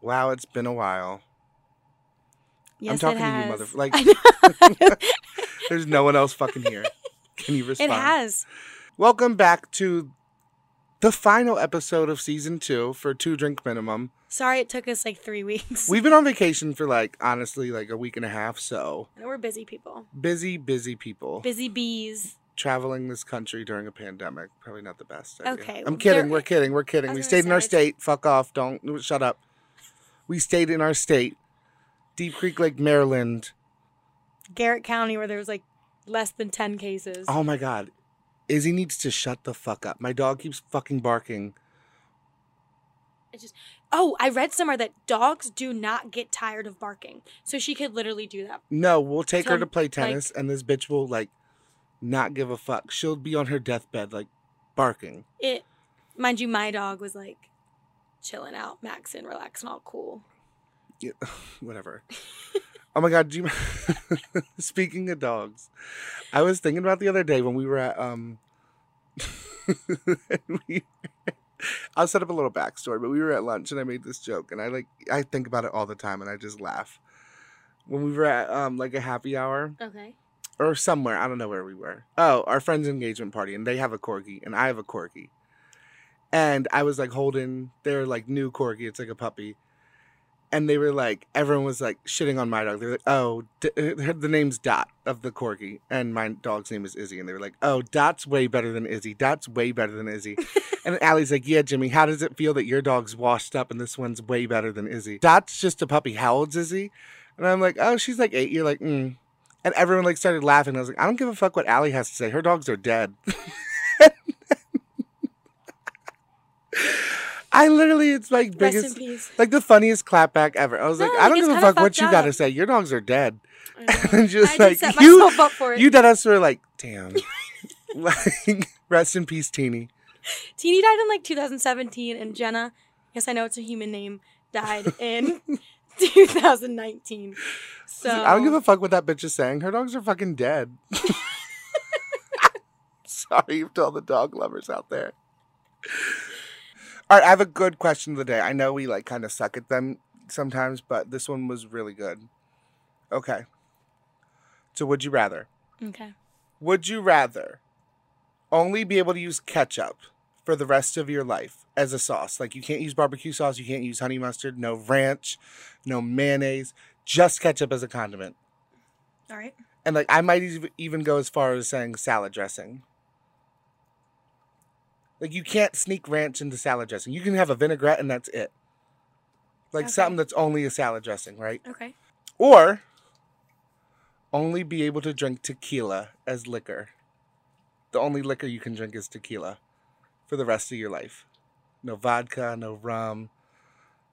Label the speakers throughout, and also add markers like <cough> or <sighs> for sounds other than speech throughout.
Speaker 1: Wow, it's been a while.
Speaker 2: Yes,
Speaker 1: I'm talking
Speaker 2: it
Speaker 1: to you,
Speaker 2: has.
Speaker 1: mother. Like, <laughs> <laughs> there's no one else fucking here. Can you respond?
Speaker 2: it has.
Speaker 1: Welcome back to the final episode of season two for Two Drink Minimum.
Speaker 2: Sorry, it took us like three weeks.
Speaker 1: We've been on vacation for like honestly like a week and a half, so
Speaker 2: know we're busy people.
Speaker 1: busy, busy people
Speaker 2: Busy bees.
Speaker 1: traveling this country during a pandemic. Probably not the best. Idea.
Speaker 2: Okay,
Speaker 1: I'm kidding. We're kidding. We're kidding. We stayed in our state. Fuck off. Don't shut up. We stayed in our state, Deep Creek Lake, Maryland.
Speaker 2: Garrett County, where there was like less than 10 cases.
Speaker 1: Oh my god. Izzy needs to shut the fuck up. My dog keeps fucking barking.
Speaker 2: It just. Oh, I read somewhere that dogs do not get tired of barking. So she could literally do that.
Speaker 1: No, we'll take her to play
Speaker 2: like-
Speaker 1: tennis, and this bitch will like not give a fuck. She'll be on her deathbed like barking.
Speaker 2: It, mind you, my dog was like chilling out, maxing, relaxing, all cool.
Speaker 1: Yeah, <sighs> whatever. oh my god, do you <laughs> Speaking of dogs, I was thinking about the other day when we were at um <laughs> we, I'll set up a little backstory, but we were at lunch and I made this joke and I like I think about it all the time and I just laugh. When we were at um like a happy hour
Speaker 2: Okay.
Speaker 1: or somewhere, I don't know where we were. Oh, our friend's engagement party and they have a corgi and I have a corgi. And I was like holding their like new corgi, it's like a puppy and they were like everyone was like shitting on my dog. They're like oh D- uh, the name's dot of the corgi and my dog's name is izzy and they were like oh dot's way better than izzy. Dot's way better than izzy. <laughs> And Allie's like yeah jimmy how does it feel that your dog's washed up and this one's way better than izzy? Dot's just a puppy. How old's izzy? And i'm like oh she's like eight. You're like mm. And everyone like started laughing. I was like i don't give a fuck what Allie has to say. Her dogs are dead <laughs> I literally, it's like
Speaker 2: Rest
Speaker 1: biggest,
Speaker 2: in peace.
Speaker 1: like the funniest clapback ever. I was like,
Speaker 2: No,
Speaker 1: I don't
Speaker 2: like,
Speaker 1: give a fuck what you got to say. Your dogs are dead. <laughs> And just
Speaker 2: I
Speaker 1: like
Speaker 2: set
Speaker 1: you,
Speaker 2: myself up for it.
Speaker 1: you dead us were like, damn. <laughs> like, rest in peace, Teeny.
Speaker 2: Teeny died in like 2017, and Jenna, yes, I know it's a human name, died in <laughs> 2019. So
Speaker 1: I don't give a fuck what that bitch is saying. Her dogs are fucking dead. Sorry to all the dog lovers out there. All right, I have a good question of the day. I know we like kind of suck at them sometimes, but this one was really good. Okay. So, would you rather?
Speaker 2: Okay.
Speaker 1: Would you rather only be able to use ketchup for the rest of your life as a sauce? Like you can't use barbecue sauce, you can't use honey mustard, no ranch, no mayonnaise, just ketchup as a condiment.
Speaker 2: All right.
Speaker 1: And like I might ev- even go as far as saying salad dressing. Like you can't sneak ranch into salad dressing. You can have a vinaigrette and that's it. Like
Speaker 2: Okay.
Speaker 1: something that's only a salad dressing, right?
Speaker 2: Okay.
Speaker 1: Or only be able to drink tequila as liquor. The only liquor you can drink is tequila for the rest of your life. No vodka, no rum,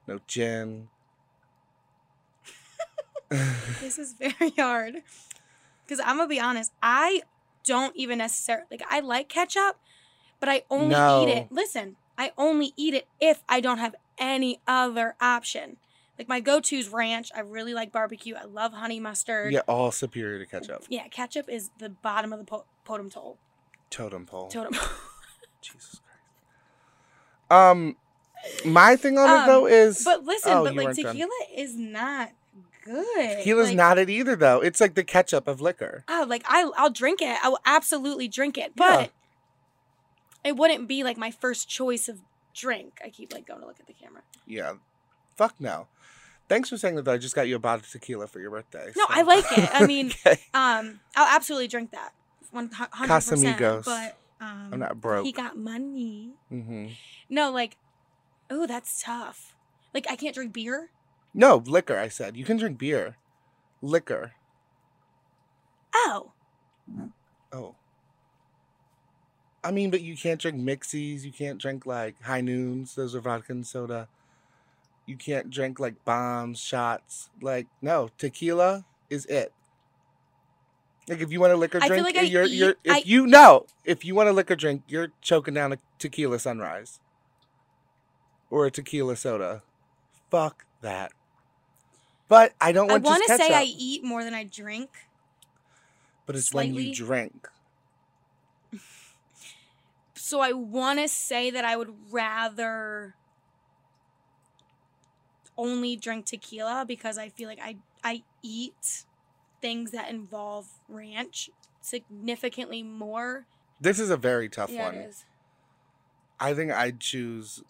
Speaker 1: no gin. <laughs>
Speaker 2: This is very hard. Because I'm going to be honest, I don't even necessarily, like, I like ketchup, but I only
Speaker 1: No.
Speaker 2: eat it. Listen, I only eat it if I don't have any other option. Like, my go to's ranch. I really like barbecue. I love honey mustard.
Speaker 1: Yeah, all superior to ketchup.
Speaker 2: Yeah, ketchup is the bottom of the po- totem pole.
Speaker 1: Totem pole.
Speaker 2: Totem <laughs>
Speaker 1: Jesus Christ. Um, my thing on it
Speaker 2: Um,
Speaker 1: though is,
Speaker 2: But listen,
Speaker 1: Oh,
Speaker 2: but like
Speaker 1: weren't done.
Speaker 2: tequila is not good.
Speaker 1: tequila's
Speaker 2: Like,
Speaker 1: not it either though. It's like the ketchup of liquor.
Speaker 2: Oh, like I, I'll drink it. I will absolutely drink it, but
Speaker 1: Yeah.
Speaker 2: It wouldn't be like my first choice of drink. I keep like going to look at the camera.
Speaker 1: Yeah, fuck no. Thanks for saying that. Though. I just got you a bottle of tequila for your birthday.
Speaker 2: No,
Speaker 1: so-
Speaker 2: I like it. I mean, <laughs>
Speaker 1: okay.
Speaker 2: um, I'll absolutely drink that. One hundred.
Speaker 1: Casamigos.
Speaker 2: But um,
Speaker 1: I'm not broke.
Speaker 2: He got money.
Speaker 1: hmm
Speaker 2: No, like, oh, that's tough. Like I can't drink beer.
Speaker 1: No liquor. I said you can drink beer. Liquor.
Speaker 2: Oh,
Speaker 1: Oh. I mean, but you can't drink mixies. You can't drink like high noons. Those are vodka and soda. You can't drink like bombs, shots. Like no, tequila is it. Like if you want a liquor drink,
Speaker 2: like eh,
Speaker 1: you're
Speaker 2: eat-
Speaker 1: you're if
Speaker 2: I-
Speaker 1: you know if you want a liquor drink, you're choking down a tequila sunrise or a tequila soda. Fuck that. But I don't
Speaker 2: I
Speaker 1: want
Speaker 2: want to say. I eat more than I drink.
Speaker 1: but it's when you drink.
Speaker 2: So I want to say that I would rather. only drink tequila because I feel like I I eat things that involve ranch significantly more.
Speaker 1: This is a very tough
Speaker 2: yeah,
Speaker 1: one.
Speaker 2: it is.
Speaker 1: I think I'd choose.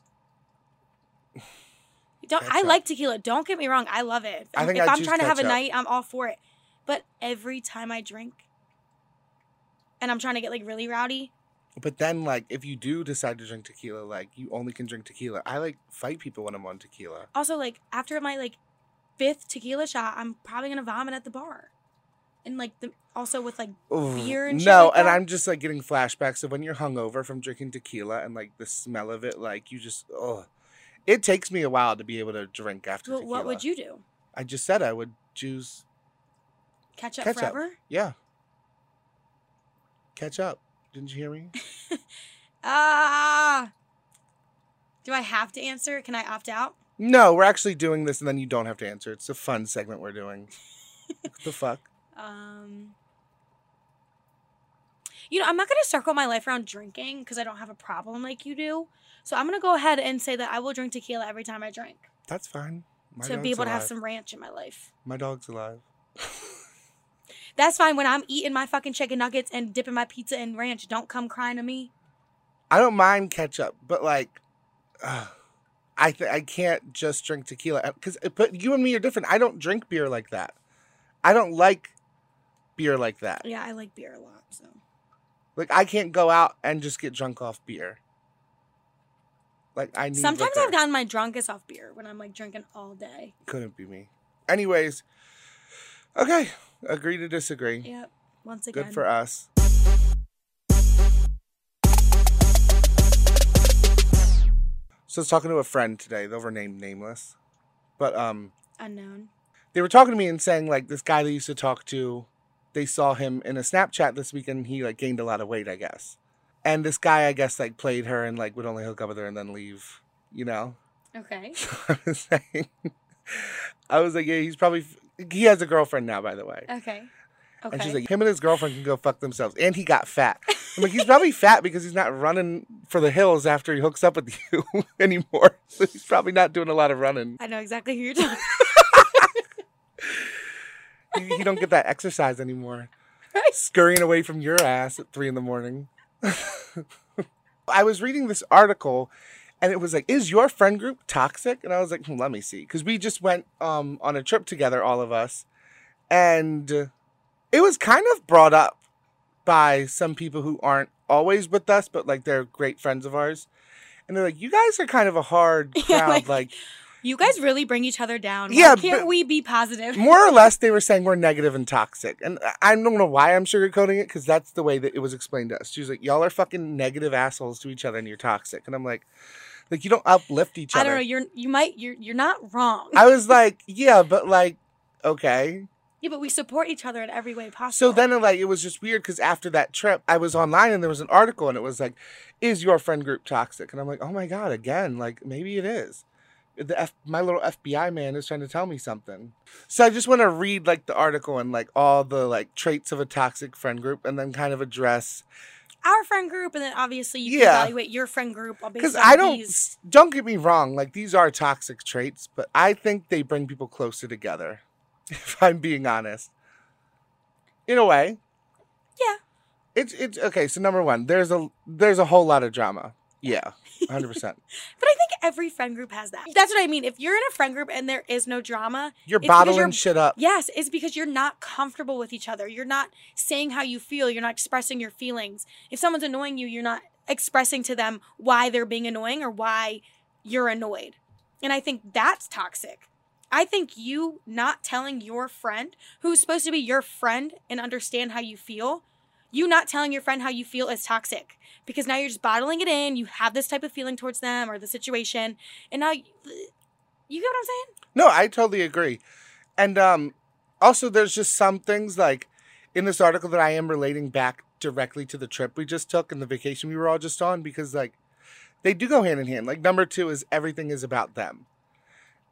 Speaker 2: Don't I like tequila? Don't get me wrong, I love it.
Speaker 1: I think
Speaker 2: if
Speaker 1: I'd
Speaker 2: I'm trying to have a night, I'm all for it. But every time I drink, and I'm trying to get like really rowdy,
Speaker 1: But then, like, if you do decide to drink tequila, like, you only can drink tequila. I like fight people when I'm on tequila.
Speaker 2: also like after my like fifth tequila shot, I'm probably gonna vomit at the bar, and like the also with like
Speaker 1: Ooh,
Speaker 2: Beer and shit
Speaker 1: no,
Speaker 2: like
Speaker 1: and
Speaker 2: that?
Speaker 1: I'm just like getting flashbacks of when you're hungover from drinking tequila and like the smell of it, like you just oh, it takes me a while to be able to drink after
Speaker 2: what,
Speaker 1: tequila.
Speaker 2: what would you do?
Speaker 1: I just said I would choose
Speaker 2: Catch up
Speaker 1: Ketchup.
Speaker 2: forever?
Speaker 1: yeah. Catch up. Didn't you hear me? <laughs>
Speaker 2: Ah. Do I have to answer? Can I opt out?
Speaker 1: No, we're actually doing this, and then you don't have to answer. It's a fun segment we're doing. <laughs> what the fuck?
Speaker 2: Um. You know, I'm not gonna circle my life around drinking because I don't have a problem like you do. So I'm gonna go ahead and say that I will drink tequila every time I drink
Speaker 1: That's fine. My
Speaker 2: to be able to have some ranch in my life.
Speaker 1: My dog's alive. <laughs>
Speaker 2: That's fine when I'm eating my fucking chicken nuggets and dipping my pizza in ranch. Don't come crying to me.
Speaker 1: I don't mind ketchup, but like, uh, I th- I can't just drink tequila because but you and me are different. I don't drink beer like that. I don't like beer like that.
Speaker 2: Yeah, I like beer a lot. So
Speaker 1: Like I can't go out and just get drunk off beer. Like I need.
Speaker 2: sometimes
Speaker 1: liquor.
Speaker 2: I've gotten my drunkest off beer when I'm like drinking all day.
Speaker 1: Couldn't be me. Anyways, okay. Agree to disagree.
Speaker 2: Yep. Once again.
Speaker 1: Good for us. So I was talking to a friend today. They'll remain nameless, but um,
Speaker 2: Unknown.
Speaker 1: they were talking to me and saying like this guy they used to talk to, they saw him in a Snapchat this weekend. He like gained a lot of weight, I guess. And this guy, I guess, like played her and like would only hook up with her and then leave. You know.
Speaker 2: Okay. <laughs>
Speaker 1: I was saying, <laughs> I was like, yeah, he's probably he has a girlfriend now, by the way.
Speaker 2: Okay. Okay.
Speaker 1: And she's like, him and his girlfriend can go fuck themselves. And he got fat. I'm like, he's probably fat because he's not running for the hills after he hooks up with <laughs> you anymore. So he's probably not doing a lot of running.
Speaker 2: I know exactly who you're talking. <laughs>
Speaker 1: He, he don't get that exercise anymore. Scurrying away from your ass at three in the morning. <laughs> I was reading this article and it was like, is your friend group toxic? And I was like, hmm, let me see. Because we just went um, on a trip together, all of us. And it was kind of brought up by some people who aren't always with us, but like they're great friends of ours. And they're like, you guys are kind of a hard <laughs>
Speaker 2: Yeah,
Speaker 1: crowd.
Speaker 2: like-
Speaker 1: like
Speaker 2: You guys really bring each other down. Why
Speaker 1: Yeah,
Speaker 2: can't we be positive? <laughs>
Speaker 1: more or less they were saying we're negative and toxic and i don't know why i'm sugarcoating it because that's the way that it was explained to us she was like y'all are fucking negative assholes to each other and you're toxic and i'm like like you don't uplift each other.
Speaker 2: I don't know. You're you might you're you're not wrong.
Speaker 1: I was like yeah but like okay
Speaker 2: yeah, but we support each other in every way possible.
Speaker 1: so then like it was just weird because after that trip i was online and there was an article and it was like is your friend group toxic and i'm like oh my god again like maybe it is the F- my little FBI man is trying to tell me something. So I just want to read like the article and like all the like traits of a toxic friend group and then kind of address
Speaker 2: our friend group, and then obviously you can
Speaker 1: Yeah.
Speaker 2: evaluate your friend group uh, based
Speaker 1: because I don't
Speaker 2: these.
Speaker 1: don't get me wrong like these are toxic traits but I think they bring people closer together <laughs> if I'm being honest. In a way.
Speaker 2: Yeah.
Speaker 1: It's it's okay, so number 1, there's a there's a whole lot of drama. Yeah. 100%. <laughs>
Speaker 2: But I think every friend group has that. That's what I mean. If you're in a friend group and there is no drama,
Speaker 1: You're bottling
Speaker 2: you're-
Speaker 1: shit up.
Speaker 2: yes, it's because you're not comfortable with each other. You're not saying how you feel. You're not expressing your feelings. If someone's annoying you, you're not expressing to them why they're being annoying or why you're annoyed. And I think that's toxic. I think you not telling your friend, who's supposed to be your friend and understand how you feel, you not telling your friend how you feel is toxic because now you're just bottling it in. You have this type of feeling towards them or the situation, and now you, you get what I'm saying?
Speaker 1: No, I totally agree. And um also there's just some things like in this article that I am relating back directly to the trip we just took and the vacation we were all just on because like they do go hand in hand. Like number 2 is everything is about them.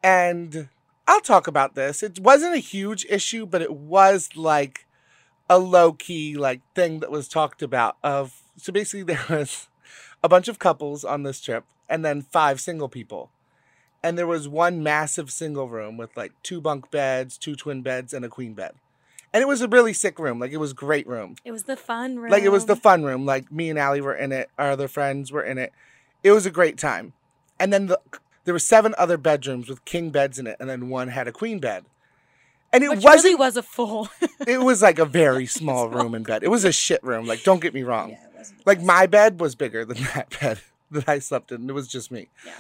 Speaker 1: And I'll talk about this. It wasn't a huge issue, but it was like a low key like thing that was talked about of so basically there <laughs> was a bunch of couples on this trip and then five single people. and there was one massive single room with like two bunk beds, two twin beds, and a queen bed. And it was a really sick room. Like it was great room.
Speaker 2: It was the fun room.
Speaker 1: Like it was the fun room. Like me and Allie were in it. Our other friends were in it. It was a great time. And then the, there were seven other bedrooms with king beds in it, and then one had a queen bed. And it
Speaker 2: Which
Speaker 1: wasn't.
Speaker 2: really was a full. <laughs>
Speaker 1: it was like a very <laughs> small room in bed. It was a shit room. Like don't get me wrong.
Speaker 2: Yeah, it wasn't
Speaker 1: Like my bed was bigger than <laughs> that bed that I slept in. It was just me.
Speaker 2: Yeah.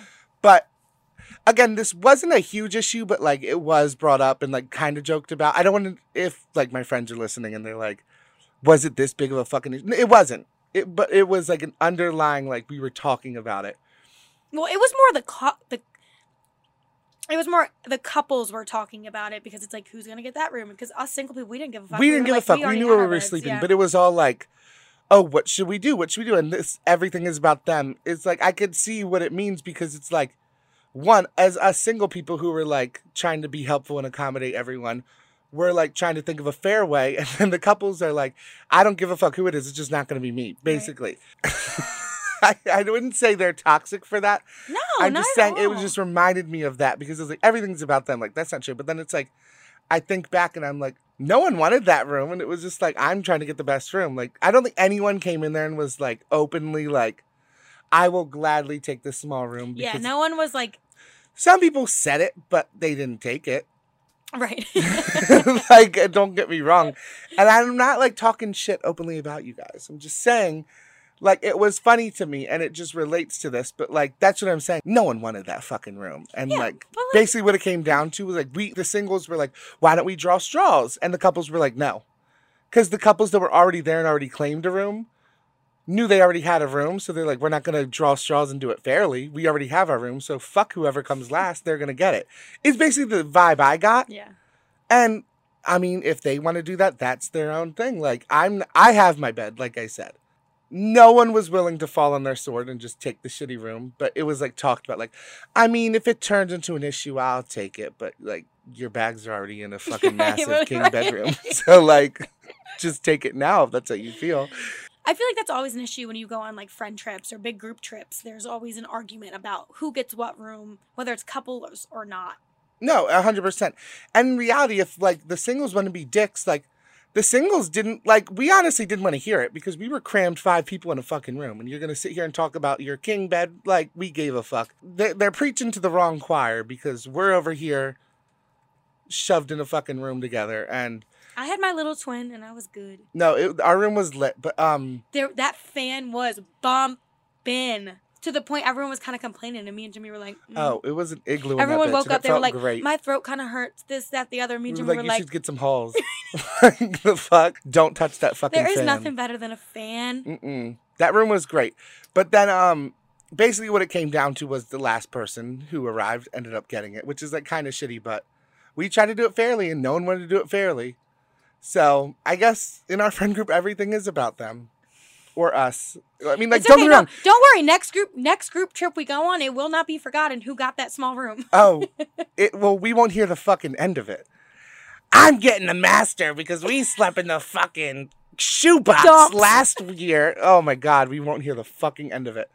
Speaker 1: But again, this wasn't a huge issue, but like it was brought up and like kind of joked about. I don't want to if like my friends are listening and they're like, "Was it this big of a fucking?" issue?" It wasn't. It but it was like an underlying like we were talking about it.
Speaker 2: Well, it was more the cou- the. It was more the couples were talking about it because it's like who's gonna get that room because us single people we didn't give a fuck.
Speaker 1: we didn't
Speaker 2: were
Speaker 1: give
Speaker 2: like,
Speaker 1: a fuck. We,
Speaker 2: already
Speaker 1: knew where we were
Speaker 2: beds,
Speaker 1: sleeping,
Speaker 2: yeah.
Speaker 1: but it was all like, "Oh, what should we do? What should we do?" And this everything is about them. It's like I could see what it means because it's like, one as us single people who were like trying to be helpful and accommodate everyone. We're like trying to think of a fair way, <laughs> and then the couples are like, "I don't give a fuck who it is. It's just not going to be me." Basically, <laughs> I, <laughs> I wouldn't say they're toxic for that.
Speaker 2: no,
Speaker 1: I'm
Speaker 2: not
Speaker 1: just saying it was just reminded me of that because it's like everything's about them. Like that's not true. But then it's like I think back and I'm like, no one wanted that room, and it was just like I'm trying to get the best room. Like I don't think anyone came in there and was like openly like, I will gladly take this small room.
Speaker 2: yeah. No one was like
Speaker 1: some people said it, but they didn't take it.
Speaker 2: right. <laughs>
Speaker 1: like don't get me wrong, and I'm not like talking shit openly about you guys. I'm just saying. Like it was funny to me, and it just relates to this. But like that's what I'm saying. No one wanted that fucking room, and
Speaker 2: Yeah,
Speaker 1: like
Speaker 2: like-
Speaker 1: basically what it came down to was like we the singles were like why don't we draw straws? And the couples were like no. Because the couples that were already there and already claimed a room knew they already had a room so they're like we're not going to draw straws and do it fairly. We already have our room so fuck whoever comes last they're going to get it. It's basically the vibe i got.
Speaker 2: Yeah.
Speaker 1: and i mean if they want to do that that's their own thing. Like i'm i have my bed like i said no one was willing to fall on their sword and just take the shitty room but it was like talked about like i mean if it turns into an issue i'll take it but like your bags are already in a <laughs> fucking massive
Speaker 2: right,
Speaker 1: king
Speaker 2: right.
Speaker 1: bedroom <laughs> so like just take it now if that's how you feel
Speaker 2: I feel like that's always an issue when you go on like friend trips or big group trips. There's always an argument about who gets what room, whether it's couples or not.
Speaker 1: no 100% and in reality if like the singles want to be dicks like the singles didn't like we honestly didn't want to hear it because we were crammed five people in a fucking room and you're gonna sit here and talk about your king bed like we gave a fuck they're, they're preaching to the wrong choir because we're over here shoved in a fucking room together and
Speaker 2: I had my little twin and I was good.
Speaker 1: no it, our room was lit but um
Speaker 2: There, that fan was bumping to the point everyone was kind of complaining, and me and Jimmy were like, mm.
Speaker 1: oh it was an igloo
Speaker 2: Everyone woke up. They were like,
Speaker 1: great.
Speaker 2: "My throat kind of hurts." This, that, the other. Me and
Speaker 1: were
Speaker 2: Jimmy
Speaker 1: like,
Speaker 2: were
Speaker 1: you
Speaker 2: like,
Speaker 1: should get some halls <laughs> <laughs> the fuck don't touch that fucking
Speaker 2: "There is
Speaker 1: fan.
Speaker 2: nothing better than a fan."
Speaker 1: Mm-mm. That room was great. But then um basically what it came down to was the last person who arrived ended up getting it, which is like kind of shitty, but we tried to do it fairly and no one wanted to do it fairly. So, I guess in our friend group everything is about them or us. I mean, like
Speaker 2: it's
Speaker 1: don't
Speaker 2: okay.
Speaker 1: get
Speaker 2: No,
Speaker 1: wrong.
Speaker 2: don't worry. Next group, next group trip we go on, it will not be forgotten who got that small room.
Speaker 1: Oh, <laughs> it well we won't hear the fucking end of it. I'm getting the master because we slept in the fucking shoebox
Speaker 2: Dumps.
Speaker 1: last year. Oh my god, we won't hear the fucking end of it.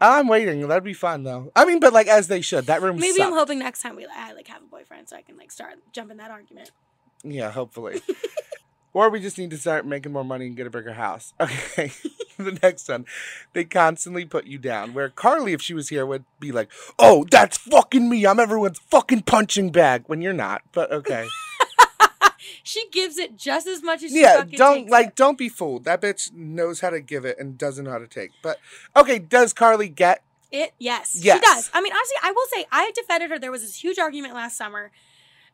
Speaker 1: I'm waiting. That'd be fun though. I mean, but like as they should. That room.
Speaker 2: Maybe I'm hoping next time we I like have a boyfriend so I can like start jumping that argument.
Speaker 1: Yeah, hopefully. <laughs> or we just need to start making more money and get a bigger house. <laughs> Okay. <laughs> the next one. They constantly put you down. Where Carly, if she was here, would be like, oh, that's fucking me. I'm everyone's fucking punching bag. When you're not. But okay. <laughs>
Speaker 2: She gives it just as much as she
Speaker 1: yeah, don't like
Speaker 2: it.
Speaker 1: don't be fooled. That bitch knows how to give it and doesn't know how to take. But okay, does Carly get
Speaker 2: it. Yes,
Speaker 1: Yes.
Speaker 2: she does. I mean, honestly, I will say I defended her. There was this huge argument last summer.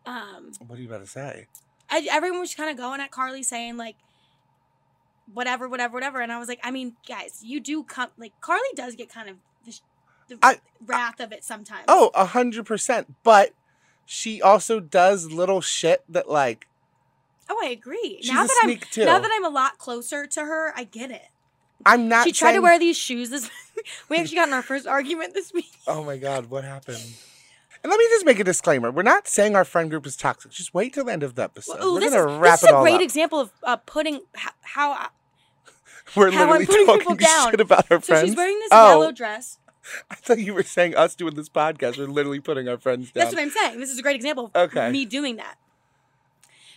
Speaker 2: Um,
Speaker 1: what are you about to say?
Speaker 2: I, everyone was kind of going at Carly saying like whatever, whatever, whatever, and I was like, I mean, guys, you do come like Carly does get kind of the, the
Speaker 1: I-
Speaker 2: wrath of it sometimes.
Speaker 1: Oh, a hundred percent. But she also does little shit that like
Speaker 2: oh, I agree.
Speaker 1: she's
Speaker 2: now
Speaker 1: a
Speaker 2: that I'm
Speaker 1: too.
Speaker 2: now that I'm a lot closer to her, I get it.
Speaker 1: I'm not
Speaker 2: she tried to wear these shoes this. <laughs> we actually got in our first argument this week.
Speaker 1: Oh my god, what happened? And let me just make a disclaimer. We're not saying our friend group is toxic. Just wait till the end of the episode.
Speaker 2: Ooh,
Speaker 1: We're
Speaker 2: this
Speaker 1: gonna
Speaker 2: is,
Speaker 1: wrap
Speaker 2: this is
Speaker 1: it
Speaker 2: a
Speaker 1: all
Speaker 2: great
Speaker 1: up.
Speaker 2: example of uh, putting how, how <laughs>
Speaker 1: We're
Speaker 2: how I'm
Speaker 1: literally
Speaker 2: putting people
Speaker 1: talking <laughs>
Speaker 2: down.
Speaker 1: shit about our
Speaker 2: so
Speaker 1: friends.
Speaker 2: she's wearing this
Speaker 1: Oh.
Speaker 2: yellow dress. <laughs>
Speaker 1: I thought you were saying us doing this podcast. We're literally putting our friends down.
Speaker 2: That's what I'm saying. This is a great example of
Speaker 1: Okay.
Speaker 2: me doing that.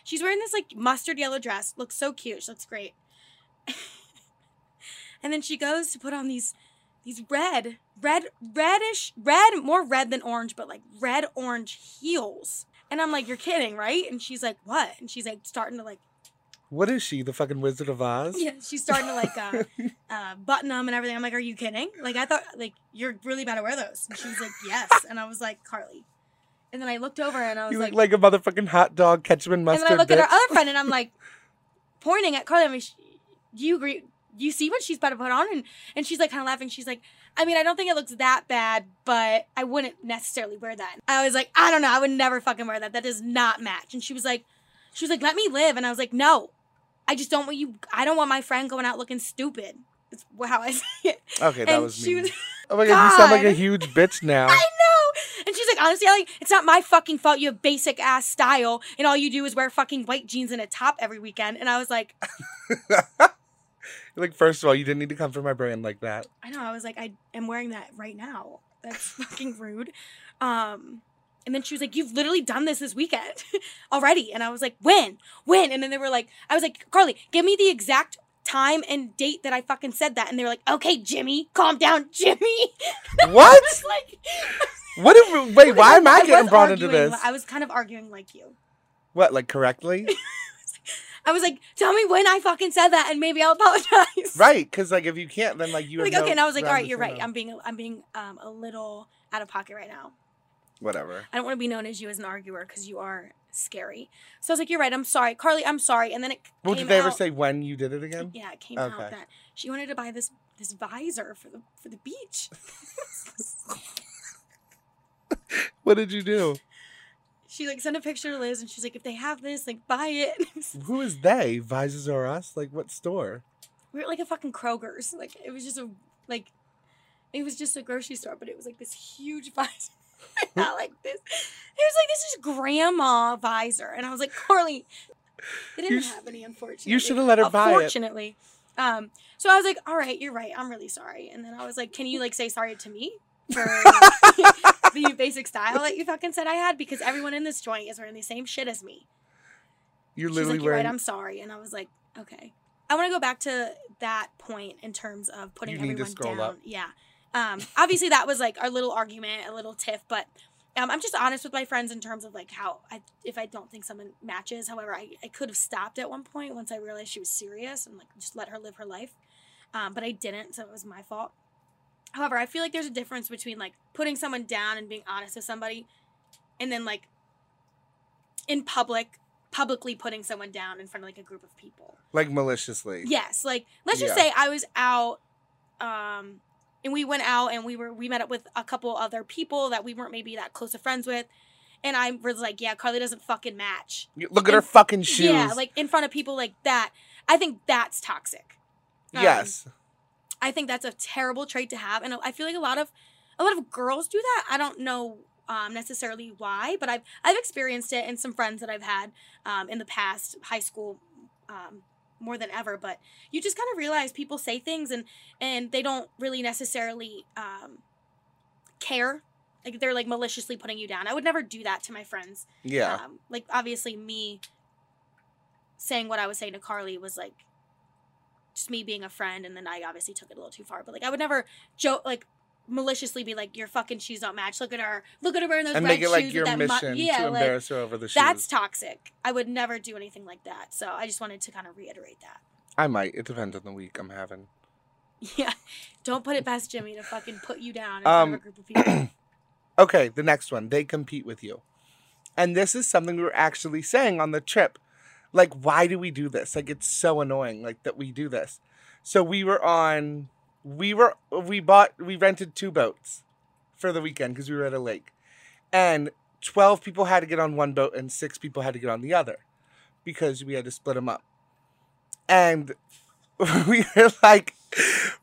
Speaker 2: She's wearing this like mustard yellow dress. Looks so cute. She looks great. and then she goes to put on these these red, red, reddish, red, more red than orange, but like red orange heels. And I'm like, you're kidding, right? And she's like, what? And she's like starting to like,
Speaker 1: what is she? The fucking Wizard of Oz?
Speaker 2: yeah, she's starting to like uh, <laughs> uh, button them and everything. I'm like, are you kidding? Like I thought, like you're really about to wear those. And she was like, yes. <laughs> And I was like, Carly. And then I looked over and I was
Speaker 1: You
Speaker 2: like,
Speaker 1: look like a motherfucking hot dog ketchup and
Speaker 2: and
Speaker 1: mustard.
Speaker 2: then I look at
Speaker 1: bitch.
Speaker 2: her other friend and I'm like, pointing at Carly. I'm like, do you agree? You see what she's about to put on? And and she's like kind of laughing. She's like, I mean, I don't think it looks that bad, but I wouldn't necessarily wear that. I was like, I don't know. I would never fucking wear that. That does not match. And she was like, she was like, let me live. And I was like, no, I just don't want you. I don't want my friend going out looking stupid. That's wh- how I say it.
Speaker 1: Okay, that
Speaker 2: and
Speaker 1: was
Speaker 2: she
Speaker 1: me.
Speaker 2: was.
Speaker 1: oh my god, you sound like a huge bitch <laughs> now.
Speaker 2: I know. And she's like, honestly, Ellie, it's not my fucking fault you have basic ass style and all you do is wear fucking white jeans and a top every weekend. And I was like, <laughs>
Speaker 1: like, first of all, you didn't need to come for my brand like that.
Speaker 2: I know. I was like, I am wearing that right now. That's <laughs> fucking rude. Um, and then she was like, "You've literally done this this weekend <laughs> already." And I was like, "When? When?" And then they were like, "I was like, Carly, give me the exact time and date that I fucking said that." And they were like, "Okay, Jimmy, calm down, <laughs> Jimmy."
Speaker 1: What?
Speaker 2: I was like,
Speaker 1: What? If, wait, why am I
Speaker 2: was
Speaker 1: getting brought into this?
Speaker 2: I was kind of arguing like you.
Speaker 1: What, like correctly?
Speaker 2: I was like, "Tell me when I fucking said that, and maybe I'll apologize." <laughs>
Speaker 1: right? Because like, if you can't, then like you have
Speaker 2: Like
Speaker 1: no
Speaker 2: okay, and I was like, "All right, you're right. I'm being I'm being um a little out of pocket right now."
Speaker 1: Whatever.
Speaker 2: I don't want to be known as you as an arguer because you are scary. So I was like, "You're right. I'm sorry, Carly. I'm sorry." And then it
Speaker 1: Well, did they ever say when you did it again?
Speaker 2: Yeah, it came out that she wanted to buy this this visor for the for the beach. <laughs>
Speaker 1: What did you do?
Speaker 2: She like sent a picture to Liz and she's like, "If they have this, like buy it." <laughs>
Speaker 1: Who is they? Vises or us? Like what store?
Speaker 2: we were like a fucking Kroger's. Like it was just a like it was just a grocery store, but it was like this huge <laughs> visor. Not like this. It was like this is grandma visor, and I was like, Carly, they didn't
Speaker 1: sh-
Speaker 2: have any, unfortunately.
Speaker 1: you should have let her buy it.
Speaker 2: Unfortunately, um, so I was like, all right, you're right. I'm really sorry. And then I was like, can you like say sorry to me for <laughs> the basic style that you fucking said I had? Because everyone in this joint is wearing the same shit as me.
Speaker 1: You're
Speaker 2: She's
Speaker 1: literally
Speaker 2: like, you're
Speaker 1: wearing.
Speaker 2: right. I'm sorry. And I was like, okay. I want to go back to that point in terms of putting
Speaker 1: You
Speaker 2: everyone down.
Speaker 1: up.
Speaker 2: Yeah. Um, obviously that was like our little argument, a little tiff, but um, I'm just honest with my friends in terms of like how I, if I don't think someone matches. However, I, I could have stopped at one point once I realized she was serious and like just let her live her life. Um, but I didn't, so it was my fault. However, I feel like there's a difference between like putting someone down and being honest with somebody, and then like in public, publicly putting someone down in front of like a group of people.
Speaker 1: like maliciously.
Speaker 2: Yes, like let's just
Speaker 1: Yeah.
Speaker 2: say I was out, um, and we went out and we were we met up with a couple other people that we weren't maybe that close of friends with, and I was like, yeah, Carly doesn't fucking match.
Speaker 1: Look at her fucking shoes.
Speaker 2: Yeah, like in front of people like that. I think that's toxic. Um,
Speaker 1: yes.
Speaker 2: I think that's a terrible trait to have, and I feel like a lot of a lot of girls do that. I don't know um, necessarily why, but I've I've experienced it in some friends that I've had um, in the past, high school, um, more than ever. But you just kind of realize people say things and and they don't really necessarily um, care. Like they're like maliciously putting you down. I would never do that to my friends.
Speaker 1: Yeah.
Speaker 2: Um, like obviously me saying what I was saying to Carly was like just me being a friend, and then I obviously took it a little too far. But like I would never joke like maliciously be like your fucking shoes don't match. Look at her. Look at her wearing those
Speaker 1: and
Speaker 2: red
Speaker 1: make it like
Speaker 2: shoes
Speaker 1: your
Speaker 2: with that mu-"
Speaker 1: mission
Speaker 2: yeah,
Speaker 1: to
Speaker 2: like,
Speaker 1: embarrass her over the shoes.
Speaker 2: that's toxic. I would never do anything like that. So I just wanted to kind of reiterate that.
Speaker 1: I might. It depends on the week I'm having. <laughs>
Speaker 2: Yeah, don't put it past Jimmy to fucking put you down in front
Speaker 1: Um,
Speaker 2: of a group of people. <clears throat>
Speaker 1: Okay, the next one. They compete with you. And this is something we were actually saying on the trip. Like, why do we do this? Like, it's so annoying, like, that we do this. So we were on, we were, we bought, we rented two boats for the weekend because we were at a lake. And 12 people had to get on one boat and six people had to get on the other because we had to split them up. And <laughs> we were like,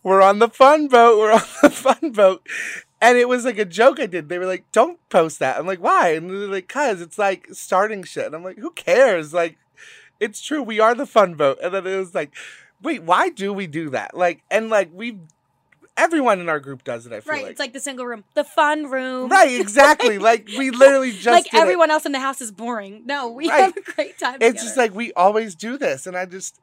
Speaker 1: we're on the fun boat, we're <laughs> on the fun boat. And it was like a joke I did. They were like, don't post that. I'm like, why? And they're like, cuz it's like starting shit. And I'm like, who cares? Like, it's true. We are the fun boat. And then it was like, wait, why do we do that? Like, and like, we, everyone in our group does it. I feel
Speaker 2: right.
Speaker 1: like.
Speaker 2: It's like the single room, the fun room.
Speaker 1: right, <laughs> exactly. like we literally just
Speaker 2: like
Speaker 1: did it.
Speaker 2: everyone else in the house is boring. No, we
Speaker 1: Right.
Speaker 2: have a great time.
Speaker 1: It's just like we always do this, and I just.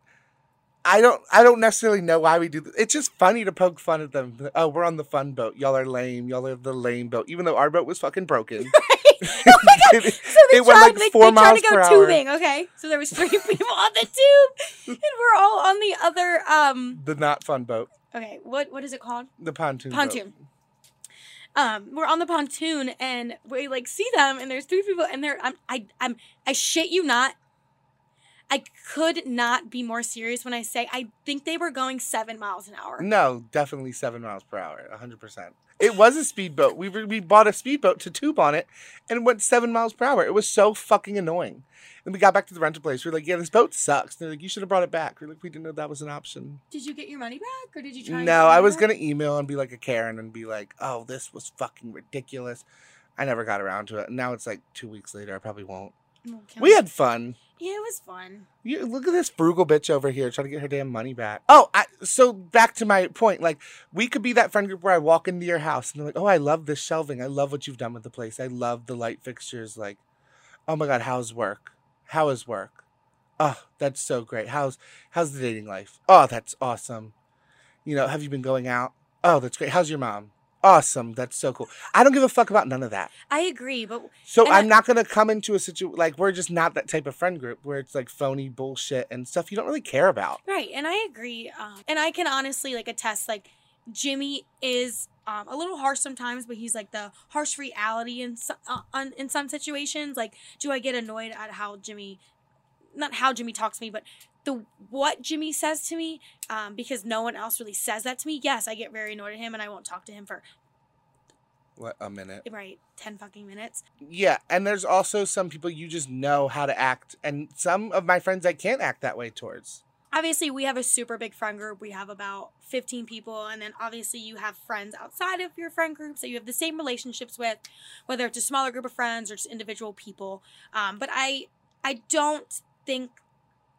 Speaker 1: I don't. I don't necessarily know why we do this. It's just funny to poke fun at them. Oh, we're on the fun boat. Y'all are lame. Y'all are the lame boat. Even though our boat was fucking broken. <laughs> <laughs>
Speaker 2: oh my god! So they
Speaker 1: it went
Speaker 2: tried,
Speaker 1: like
Speaker 2: they,
Speaker 1: four
Speaker 2: they tried
Speaker 1: miles
Speaker 2: to go
Speaker 1: per hour.
Speaker 2: tubing. Okay, so there was three <laughs> people on the tube, and we're all on the other. Um.
Speaker 1: the not fun boat.
Speaker 2: Okay, what what is it called?
Speaker 1: The pontoon. boat.
Speaker 2: Pontoon. Um, we're on the pontoon and we like see them, and there's three people, and they're I'm I I'm I shit you not. I could not be more serious when I say I think they were going seven miles an hour.
Speaker 1: No, definitely seven miles per hour, hundred percent. It was a speedboat. We were, we bought a speedboat to tube on it, and it went seven miles per hour. It was so fucking annoying. And we got back to the rental place. We are like, "Yeah, this boat sucks." They're like, "You should have brought it back." We are like, "We didn't know that was an option."
Speaker 2: Did you get your money back, or did you try?
Speaker 1: No,
Speaker 2: get
Speaker 1: I was gonna email and be like a Karen and be like, "Oh, this was fucking ridiculous." I never got around to it. And now it's like two weeks later. I probably won't.
Speaker 2: Oh,
Speaker 1: We had fun.
Speaker 2: Yeah, it was fun.
Speaker 1: You look at this frugal bitch over here trying to get her damn money back. Oh, I, so back to my point. Like, we could be that friend group where I walk into your house and they're like, "Oh, I love this shelving. I love what you've done with the place. I love the light fixtures. Like, oh my god, how's work? How is work? Oh, that's so great. How's how's the dating life? Oh, that's awesome. You know, have you been going out? Oh, that's great. How's your mom? Awesome. That's so cool. I don't give a fuck about none of that.
Speaker 2: I agree, but
Speaker 1: So I'm
Speaker 2: I-
Speaker 1: not gonna come into a situation like we're just not that type of friend group where it's like phony bullshit and stuff you don't really care about.
Speaker 2: Right, and I agree. Um, and I can honestly like attest, like Jimmy is um, a little harsh sometimes, but he's like the harsh reality in some, uh, on, in some situations. Like, do I get annoyed at how Jimmy, not how Jimmy talks to me, but the what Jimmy says to me, um, because no one else really says that to me. Yes, I get very annoyed at him, and I won't talk to him for
Speaker 1: What a minute.
Speaker 2: right ten fucking minutes.
Speaker 1: Yeah, and there's also some people you just know how to act, and some of my friends I can't act that way towards.
Speaker 2: obviously we have a super big friend group we have about 15 people and then obviously you have friends outside of your friend groups that you have the same relationships with whether it's a smaller group of friends or just individual people um, but i i don't think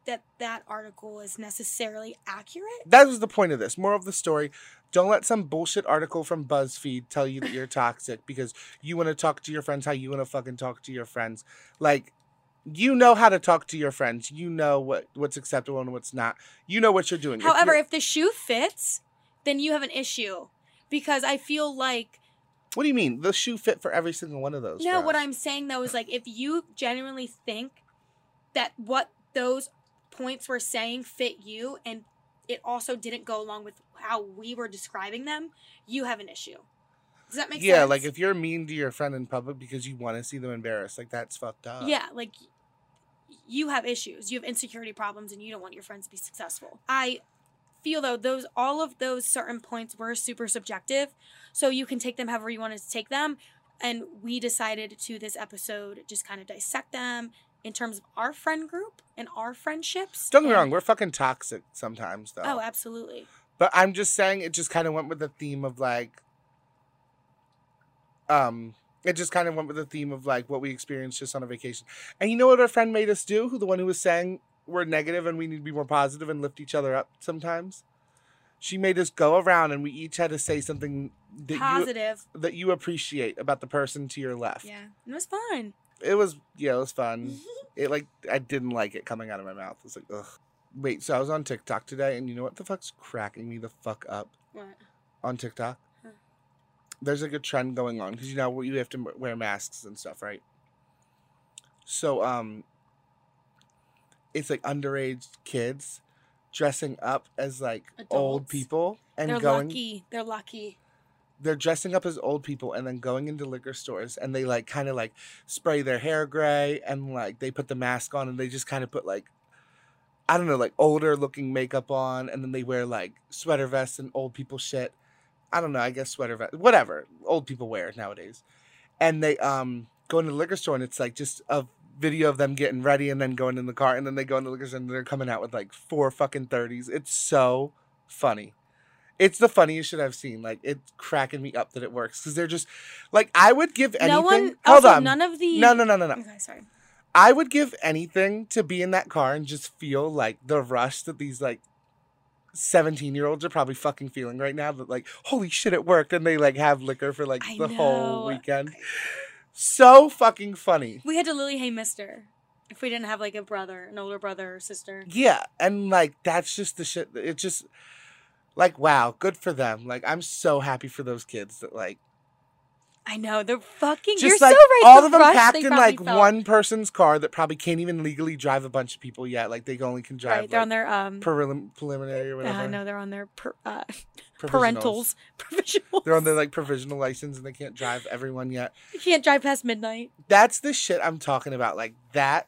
Speaker 2: that that article is necessarily accurate
Speaker 1: That was the point of this. More of the story. Don't let some bullshit article from BuzzFeed tell you that you're toxic because you want to talk to your friends how you want to fucking talk to your friends. Like, you know how to talk to your friends. You know what what's acceptable and what's not. You know what you're doing. If
Speaker 2: however
Speaker 1: you're-
Speaker 2: if the shoe fits then you have an issue because i feel like
Speaker 1: what do you mean? The shoe fit for every single one of those.
Speaker 2: No, what. I'm saying though is like if you genuinely think that what those points were saying fit you and it also didn't go along with how we were describing them, you have an issue. Does that make
Speaker 1: yeah,
Speaker 2: sense?
Speaker 1: Yeah, like if you're mean to your friend in public because you want to see them embarrassed, like that's fucked up.
Speaker 2: Yeah, like you have issues. You have insecurity problems and you don't want your friends to be successful. I feel though those all of those certain points were super subjective, so you can take them however you wanted to take them. And we decided to this episode just kind of dissect them in terms of our friend group and our friendships.
Speaker 1: Don't get me wrong, we're fucking toxic sometimes though.
Speaker 2: Oh, absolutely.
Speaker 1: But I'm just saying it just kind of went with the theme of like um it just kind of went with the theme of like what we experienced just on a vacation. And you know what our friend made us do? Who the one who was saying we're negative and we need to be more positive and lift each other up sometimes? She made us go around and we each had to say something that you
Speaker 2: Positive.
Speaker 1: that you appreciate about the person to your left.
Speaker 2: Yeah. And it was fun.
Speaker 1: It was yeah, it was fun. <laughs> It like I didn't like it coming out of my mouth. It was like ugh. Wait, so I was on TikTok today, and you know what the fuck's cracking me the fuck up
Speaker 2: what?
Speaker 1: on TikTok?
Speaker 2: Huh.
Speaker 1: There's like a trend going on because you know you have to wear masks and stuff, right? So um, it's like underage kids dressing up as like old people and
Speaker 2: They're
Speaker 1: going
Speaker 2: lucky. They're lucky.
Speaker 1: They're dressing up as old people and then going into liquor stores and they like kind of like spray their hair gray and like they put the mask on and they just kind of put like I don't know like older looking makeup on and then they wear like sweater vests and old people shit. I don't know, I guess sweater vest whatever old people wear nowadays. And they um go into the liquor store and it's like just a video of them getting ready and then going in the car and then they go into the liquor store and they're coming out with like four fucking 30s. It's so funny. It's the funniest shit I've seen. Like it's cracking me up that it works because they're just like I would give anything.
Speaker 2: No one.
Speaker 1: Hold
Speaker 2: also,
Speaker 1: on,
Speaker 2: None of the.
Speaker 1: no, no, no, no, no.
Speaker 2: Okay, sorry.
Speaker 1: I would give anything to be in that car and just feel like the rush that these like 17 year olds are probably fucking feeling right now that like holy shit it worked and they like have liquor for like
Speaker 2: I
Speaker 1: the whole weekend so fucking funny
Speaker 2: We had to literally hey mister if we didn't have like a brother, an older brother or sister.
Speaker 1: yeah and like that's just the shit it just like wow good for them like i'm so happy for those kids that like
Speaker 2: I know they're fucking.
Speaker 1: just
Speaker 2: you're
Speaker 1: like
Speaker 2: so right.
Speaker 1: all
Speaker 2: the
Speaker 1: of them packed in like
Speaker 2: felt.
Speaker 1: one person's car that probably can't even legally drive a bunch of people yet like they only can drive
Speaker 2: Right, they're
Speaker 1: like,
Speaker 2: on their um.
Speaker 1: prelim- preliminary or whatever
Speaker 2: uh, no, they're on their per, uh, <laughs> parentals, <laughs> provisionals.
Speaker 1: they're on their like provisional license and they can't drive everyone yet
Speaker 2: You can't drive past midnight.
Speaker 1: that's the shit I'm talking about. Like that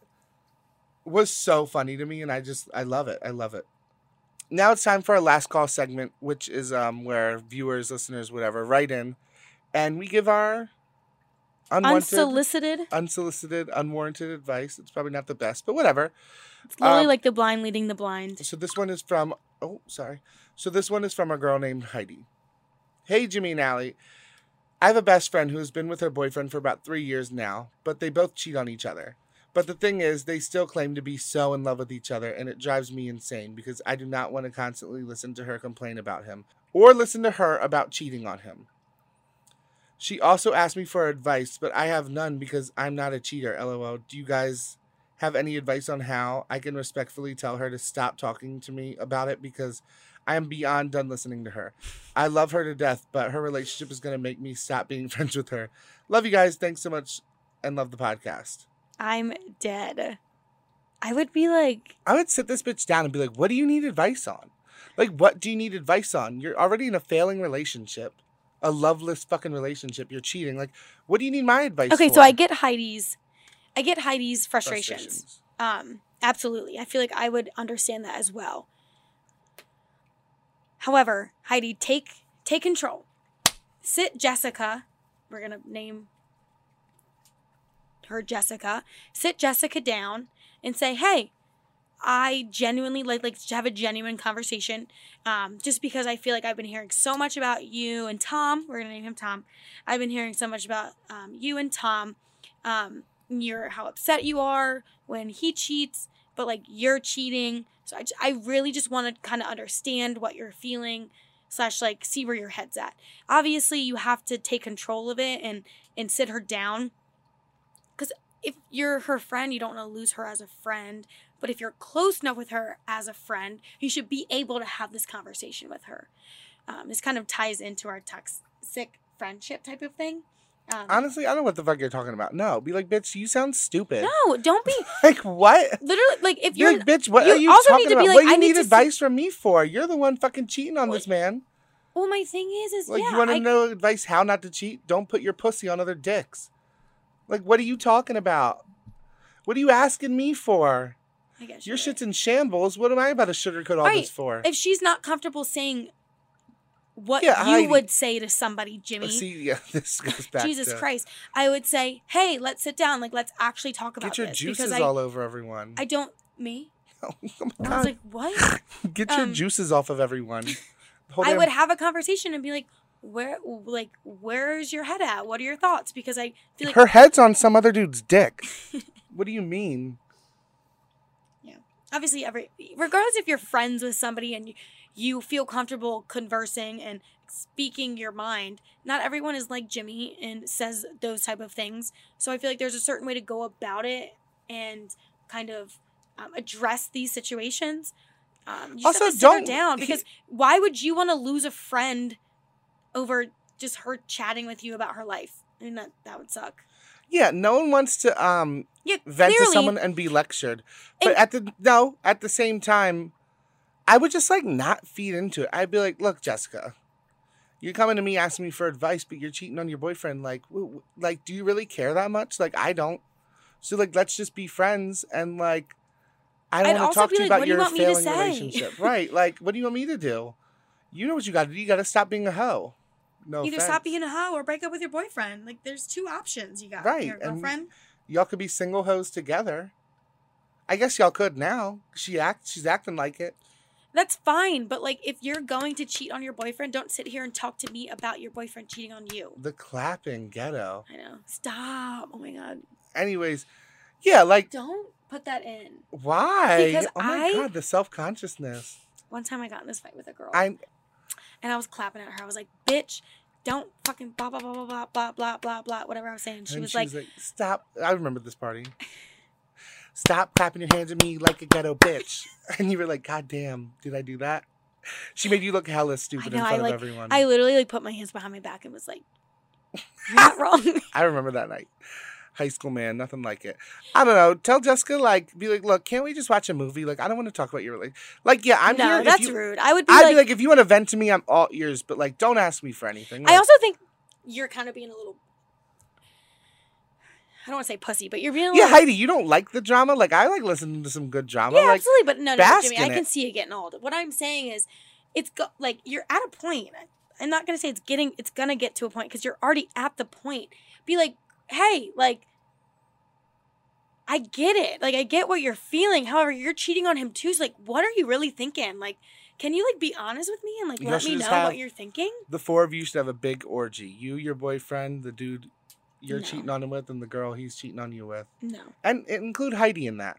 Speaker 1: was so funny to me, and I just I love it. I love it. Now it's time for our last call segment, which is um where viewers, listeners, whatever, write in, and we give our
Speaker 2: Unsolicited.
Speaker 1: unsolicited, unwarranted advice. It's probably not the best, but whatever.
Speaker 2: It's literally
Speaker 1: Um,
Speaker 2: like the blind leading the blind.
Speaker 1: So this one is from oh sorry. So this one is from a girl named Heidi. Hey Jimmy and Allie. I have a best friend who has been with her boyfriend for about three years now, but they both cheat on each other. But the thing is, they still claim to be so in love with each other, and it drives me insane because I do not want to constantly listen to her complain about him or listen to her about cheating on him. She also asked me for advice, but I have none because I'm not a cheater. LOL. Do you guys have any advice on how I can respectfully tell her to stop talking to me about it because I am beyond done listening to her. I love her to death, but her relationship is going to make me stop being <laughs> friends with her. Love you guys. Thanks so much and love the podcast.
Speaker 2: I'm dead. I would be like,
Speaker 1: I would sit this bitch down and be like, what do you need advice on? Like, what do you need advice on? You're already in a failing relationship, a loveless fucking relationship. You're cheating. Like, what do you need my advice
Speaker 2: okay,
Speaker 1: for?
Speaker 2: so I get Heidi's, I get Heidi's frustrations.
Speaker 1: Frustrations.
Speaker 2: Um, absolutely. I feel like I would understand that as well. However, Heidi, take take control. Sit Jessica. We're gonna name her Jessica. Sit Jessica down and say, "Hey, I genuinely like like to have a genuine conversation. Um, just because I feel like I've been hearing so much about you and Tom. We're gonna name him Tom. I've been hearing so much about um, you and Tom. Um, you're how upset you are when he cheats, but like you're cheating. So I I really just want to kind of understand what you're feeling, slash like see where your head's at. Obviously, you have to take control of it and and sit her down. If you're her friend, you don't want to lose her as a friend. But if you're close enough with her as a friend, you should be able to have this conversation with her. Um, this kind of ties into our toxic friendship type of thing. Um,
Speaker 1: Honestly, I don't know what the fuck you're talking about. No, be like, bitch, you sound stupid.
Speaker 2: no, don't be <laughs>
Speaker 1: Like, what?
Speaker 2: literally like if
Speaker 1: Be
Speaker 2: you're
Speaker 1: like, bitch, what
Speaker 2: you
Speaker 1: are you
Speaker 2: also
Speaker 1: talking
Speaker 2: need to be
Speaker 1: about?
Speaker 2: like,
Speaker 1: what do
Speaker 2: I
Speaker 1: you
Speaker 2: need
Speaker 1: need
Speaker 2: to see-
Speaker 1: advice from me for? You're the one fucking cheating on
Speaker 2: Well,
Speaker 1: this man.
Speaker 2: well, my thing is, is
Speaker 1: Like,
Speaker 2: yeah,
Speaker 1: you want to
Speaker 2: I,
Speaker 1: know advice how not to cheat? Don't put your pussy on other dicks. Like, what are you talking about? What are you asking me for?
Speaker 2: I guess
Speaker 1: Your shit's in shambles. What am I about to sugarcoat all
Speaker 2: Right.
Speaker 1: this for?
Speaker 2: If she's not comfortable saying what
Speaker 1: Yeah,
Speaker 2: you
Speaker 1: Heidi.
Speaker 2: would say to somebody, Jimmy,
Speaker 1: See, yeah, <laughs> this goes back
Speaker 2: Jesus
Speaker 1: to
Speaker 2: Christ, I would say, hey, let's sit down. Like, let's actually talk about
Speaker 1: get your
Speaker 2: this
Speaker 1: juices
Speaker 2: I,
Speaker 1: all over everyone.
Speaker 2: I don't me. <laughs>
Speaker 1: oh
Speaker 2: I was like, what? <laughs>
Speaker 1: get your
Speaker 2: um,
Speaker 1: juices off of everyone.
Speaker 2: I would have a conversation and be like, where, like, where's your head at? What are your thoughts? Because I feel like
Speaker 1: Her head's on some other dude's dick. <laughs> what do you mean? Yeah.
Speaker 2: Obviously every regardless if you're friends with somebody and you, you feel comfortable conversing and speaking your mind not everyone is like jimmy and says those type of things so i feel like there's a certain way to go about it and kind of um, address these situations um, you
Speaker 1: Also,
Speaker 2: have to sit her
Speaker 1: don't-
Speaker 2: down because why would you want to lose a friend over just her chatting with you about her life I mean that that would suck
Speaker 1: Yeah, no one wants to um
Speaker 2: yeah
Speaker 1: vent
Speaker 2: clearly
Speaker 1: to someone and be lectured. But
Speaker 2: And-
Speaker 1: at the no, at the same time, I would just like not feed into it. I'd be like, "Look, Jessica, you're coming to me asking me for advice, but you're cheating on your boyfriend. Like, w- like, do you really care that much? Like, I don't. So like, let's just be friends and like." I don't want to talk to you
Speaker 2: like,
Speaker 1: about
Speaker 2: you
Speaker 1: your
Speaker 2: want
Speaker 1: failing relationship, right? Like, what do you want me to do? You know what you got to do. You got to stop being a hoe. No,
Speaker 2: Either
Speaker 1: offense.
Speaker 2: stop being a hoe or break up with your boyfriend. Like there's two options you got.
Speaker 1: Right,
Speaker 2: Your girlfriend.
Speaker 1: y'all could be single hoes together. I guess y'all could now. She act she's acting like it.
Speaker 2: That's fine, but like if you're going to cheat on your boyfriend, don't sit here and talk to me about your boyfriend cheating on you.
Speaker 1: The clapping ghetto.
Speaker 2: I know. Stop. Oh my god.
Speaker 1: Anyways, yeah, like
Speaker 2: Don't put that in.
Speaker 1: why?
Speaker 2: Because
Speaker 1: oh my
Speaker 2: I-
Speaker 1: god, the self consciousness.
Speaker 2: One time I got in this fight with a girl.
Speaker 1: I'm
Speaker 2: and I was clapping at her. I was like, bitch, don't fucking blah blah blah blah blah blah blah blah blah whatever I was saying. She
Speaker 1: and
Speaker 2: was like,
Speaker 1: "Stop!" I remember this party. <laughs> Stop clapping your hands at me like a ghetto bitch. <laughs> And you were like, "God damn, did I do that?" She made you look hella stupid
Speaker 2: know,
Speaker 1: in
Speaker 2: I,
Speaker 1: front
Speaker 2: like-
Speaker 1: of everyone.
Speaker 2: I literally like put my hands behind my back and was like, you're not <laughs> wrong.
Speaker 1: I remember that night. High school man, nothing like it. I don't know. Tell Jessica like, be like, look, can't we just watch a movie? Like, I don't want to talk about your like, like, yeah, I'm
Speaker 2: no,
Speaker 1: here.
Speaker 2: that's
Speaker 1: you-
Speaker 2: rude. I would be
Speaker 1: I'd
Speaker 2: like,
Speaker 1: be like, if you want to vent to me, I'm all ears. But like, don't ask me for anything.
Speaker 2: I also think you're kind of being a little. I don't want to say pussy, but you're being
Speaker 1: yeah. Heidi, you don't like the drama. Like, I like listening to some good drama.
Speaker 2: yeah,
Speaker 1: like,
Speaker 2: absolutely. But no, no, Jimmy, I can
Speaker 1: it.
Speaker 2: see it getting old. What I'm saying is, it's go- like you're at a point. I'm not gonna say it's getting. It's gonna get to a point because you're already at the point. Be like, hey, like. I get it. Like I get what you're feeling. However, you're cheating on him too. So like, what are you really thinking? Like, can you like be honest with me and like
Speaker 1: You
Speaker 2: let me know what you're thinking?
Speaker 1: the four of you should have a big orgy. You, your boyfriend, the dude you're
Speaker 2: No.
Speaker 1: cheating on him with, and the girl he's cheating on you with,
Speaker 2: No,
Speaker 1: and include Heidi in that.